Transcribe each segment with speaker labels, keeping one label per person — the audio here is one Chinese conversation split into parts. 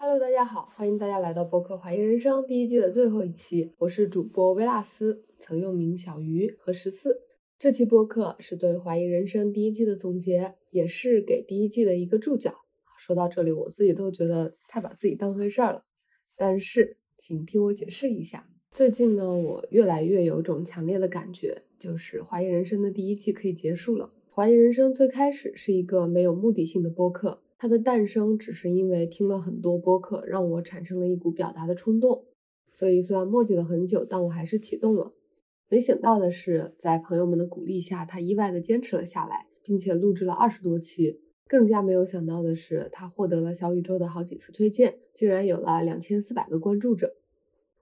Speaker 1: Hello，大家好，欢迎大家来到播客《怀疑人生》第一季的最后一期，我是主播维纳斯，曾用名小鱼和十四。这期播客是对《怀疑人生》第一季的总结，也是给第一季的一个注脚。说到这里，我自己都觉得太把自己当回事儿了。但是，请听我解释一下。最近呢，我越来越有种强烈的感觉，就是《怀疑人生》的第一季可以结束了。《怀疑人生》最开始是一个没有目的性的播客。它的诞生只是因为听了很多播客，让我产生了一股表达的冲动，所以虽然磨叽了很久，但我还是启动了。没想到的是，在朋友们的鼓励下，他意外的坚持了下来，并且录制了二十多期。更加没有想到的是，他获得了小宇宙的好几次推荐，竟然有了两千四百个关注者。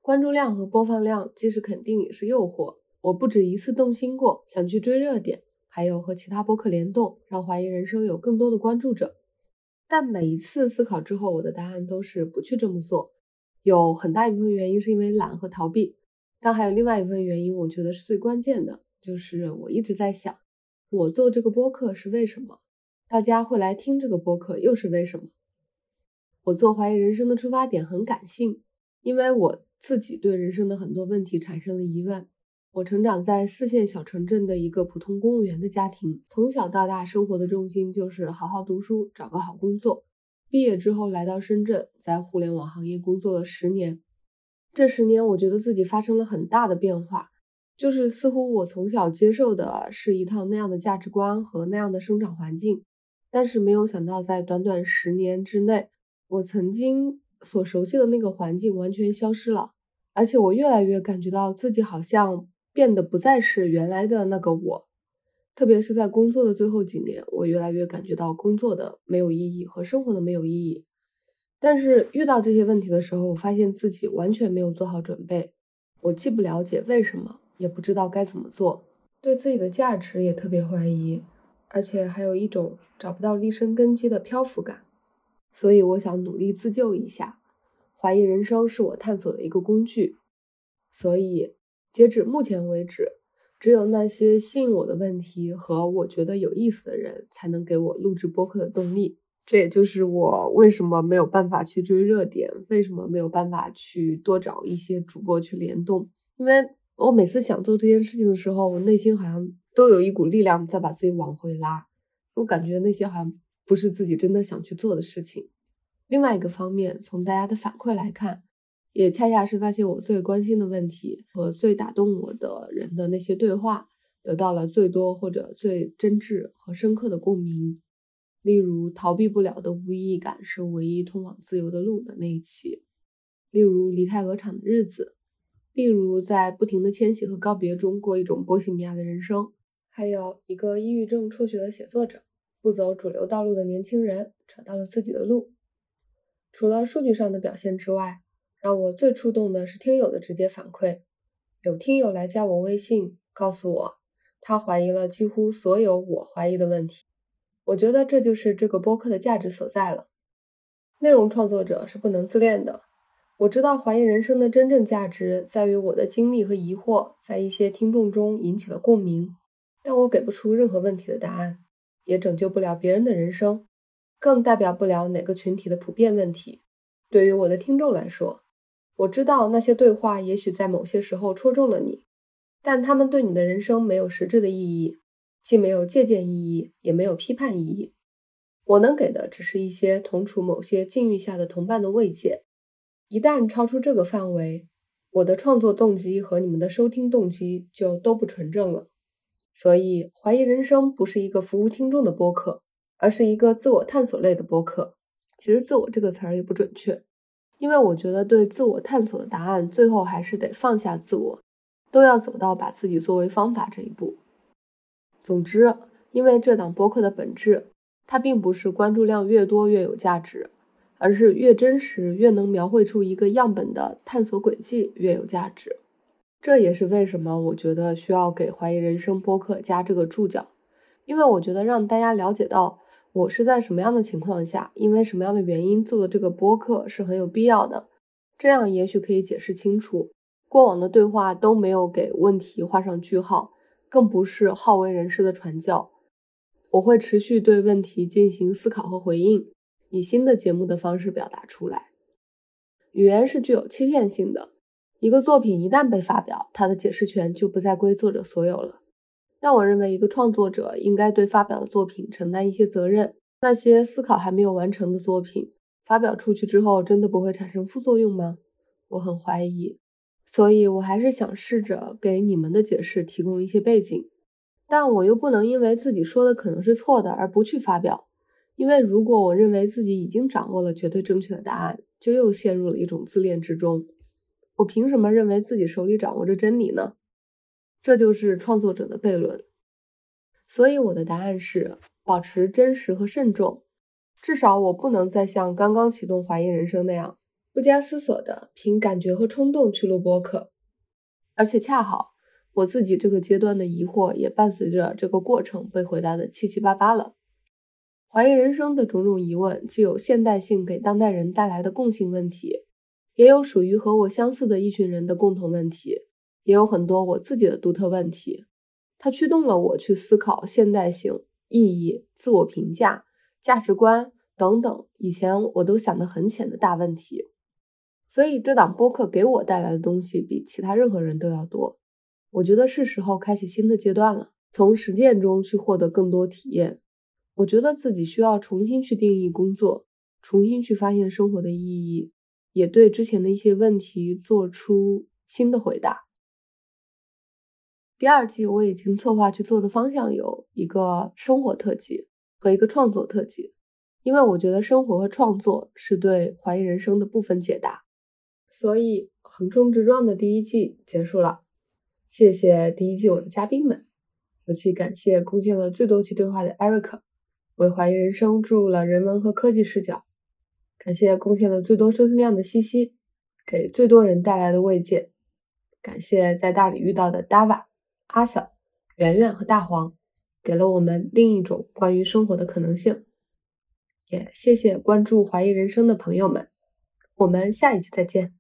Speaker 1: 关注量和播放量既是肯定也是诱惑，我不止一次动心过，想去追热点，还有和其他播客联动，让怀疑人生有更多的关注者。但每一次思考之后，我的答案都是不去这么做。有很大一部分原因是因为懒和逃避，但还有另外一部分原因，我觉得是最关键的，就是我一直在想，我做这个播客是为什么？大家会来听这个播客又是为什么？我做怀疑人生的出发点很感性，因为我自己对人生的很多问题产生了疑问。我成长在四线小城镇的一个普通公务员的家庭，从小到大生活的重心就是好好读书，找个好工作。毕业之后来到深圳，在互联网行业工作了十年。这十年，我觉得自己发生了很大的变化，就是似乎我从小接受的是一套那样的价值观和那样的生长环境，但是没有想到，在短短十年之内，我曾经所熟悉的那个环境完全消失了，而且我越来越感觉到自己好像。变得不再是原来的那个我，特别是在工作的最后几年，我越来越感觉到工作的没有意义和生活的没有意义。但是遇到这些问题的时候，我发现自己完全没有做好准备。我既不了解为什么，也不知道该怎么做，对自己的价值也特别怀疑，而且还有一种找不到立身根基的漂浮感。所以我想努力自救一下，怀疑人生是我探索的一个工具。所以。截止目前为止，只有那些吸引我的问题和我觉得有意思的人，才能给我录制播客的动力。这也就是我为什么没有办法去追热点，为什么没有办法去多找一些主播去联动。因为我每次想做这件事情的时候，我内心好像都有一股力量在把自己往回拉。我感觉那些好像不是自己真的想去做的事情。另外一个方面，从大家的反馈来看。也恰恰是那些我最关心的问题和最打动我的人的那些对话，得到了最多或者最真挚和深刻的共鸣。例如，逃避不了的无意义感是唯一通往自由的路的那一期；例如，离开鹅厂的日子；例如，在不停的迁徙和告别中过一种波西米亚的人生；还有一个抑郁症辍学的写作者，不走主流道路的年轻人找到了自己的路。除了数据上的表现之外，让我最触动的是听友的直接反馈，有听友来加我微信，告诉我他怀疑了几乎所有我怀疑的问题。我觉得这就是这个播客的价值所在了。内容创作者是不能自恋的。我知道怀疑人生的真正价值在于我的经历和疑惑在一些听众中引起了共鸣，但我给不出任何问题的答案，也拯救不了别人的人生，更代表不了哪个群体的普遍问题。对于我的听众来说。我知道那些对话也许在某些时候戳中了你，但他们对你的人生没有实质的意义，既没有借鉴意义，也没有批判意义。我能给的只是一些同处某些境遇下的同伴的慰藉。一旦超出这个范围，我的创作动机和你们的收听动机就都不纯正了。所以，怀疑人生不是一个服务听众的播客，而是一个自我探索类的播客。其实，“自我”这个词儿也不准确。因为我觉得，对自我探索的答案，最后还是得放下自我，都要走到把自己作为方法这一步。总之，因为这档播客的本质，它并不是关注量越多越有价值，而是越真实越能描绘出一个样本的探索轨迹越有价值。这也是为什么我觉得需要给怀疑人生播客加这个注脚，因为我觉得让大家了解到。我是在什么样的情况下，因为什么样的原因做的这个播客是很有必要的，这样也许可以解释清楚过往的对话都没有给问题画上句号，更不是好为人师的传教。我会持续对问题进行思考和回应，以新的节目的方式表达出来。语言是具有欺骗性的。一个作品一旦被发表，它的解释权就不再归作者所有了。但我认为，一个创作者应该对发表的作品承担一些责任。那些思考还没有完成的作品，发表出去之后，真的不会产生副作用吗？我很怀疑。所以，我还是想试着给你们的解释提供一些背景。但我又不能因为自己说的可能是错的而不去发表，因为如果我认为自己已经掌握了绝对正确的答案，就又陷入了一种自恋之中。我凭什么认为自己手里掌握着真理呢？这就是创作者的悖论。所以我的答案是保持真实和慎重。至少我不能再像刚刚启动怀疑人生那样不加思索的凭感觉和冲动去录播客。而且恰好我自己这个阶段的疑惑也伴随着这个过程被回答的七七八八了。怀疑人生的种种疑问，既有现代性给当代人带来的共性问题。也有属于和我相似的一群人的共同问题，也有很多我自己的独特问题。它驱动了我去思考现代性、意义、自我评价、价值观等等以前我都想得很浅的大问题。所以这档播客给我带来的东西比其他任何人都要多。我觉得是时候开启新的阶段了，从实践中去获得更多体验。我觉得自己需要重新去定义工作，重新去发现生活的意义。也对之前的一些问题做出新的回答。第二季我已经策划去做的方向有一个生活特辑和一个创作特辑，因为我觉得生活和创作是对怀疑人生的部分解答。所以横冲直撞的第一季结束了，谢谢第一季我的嘉宾们，尤其感谢贡献了最多期对话的 Eric，为怀疑人生注入了人文和科技视角。感谢贡献了最多收听量的西西，给最多人带来的慰藉。感谢在大理遇到的 Dava、阿小、圆圆和大黄，给了我们另一种关于生活的可能性。也谢谢关注怀疑人生的朋友们，我们下一期再见。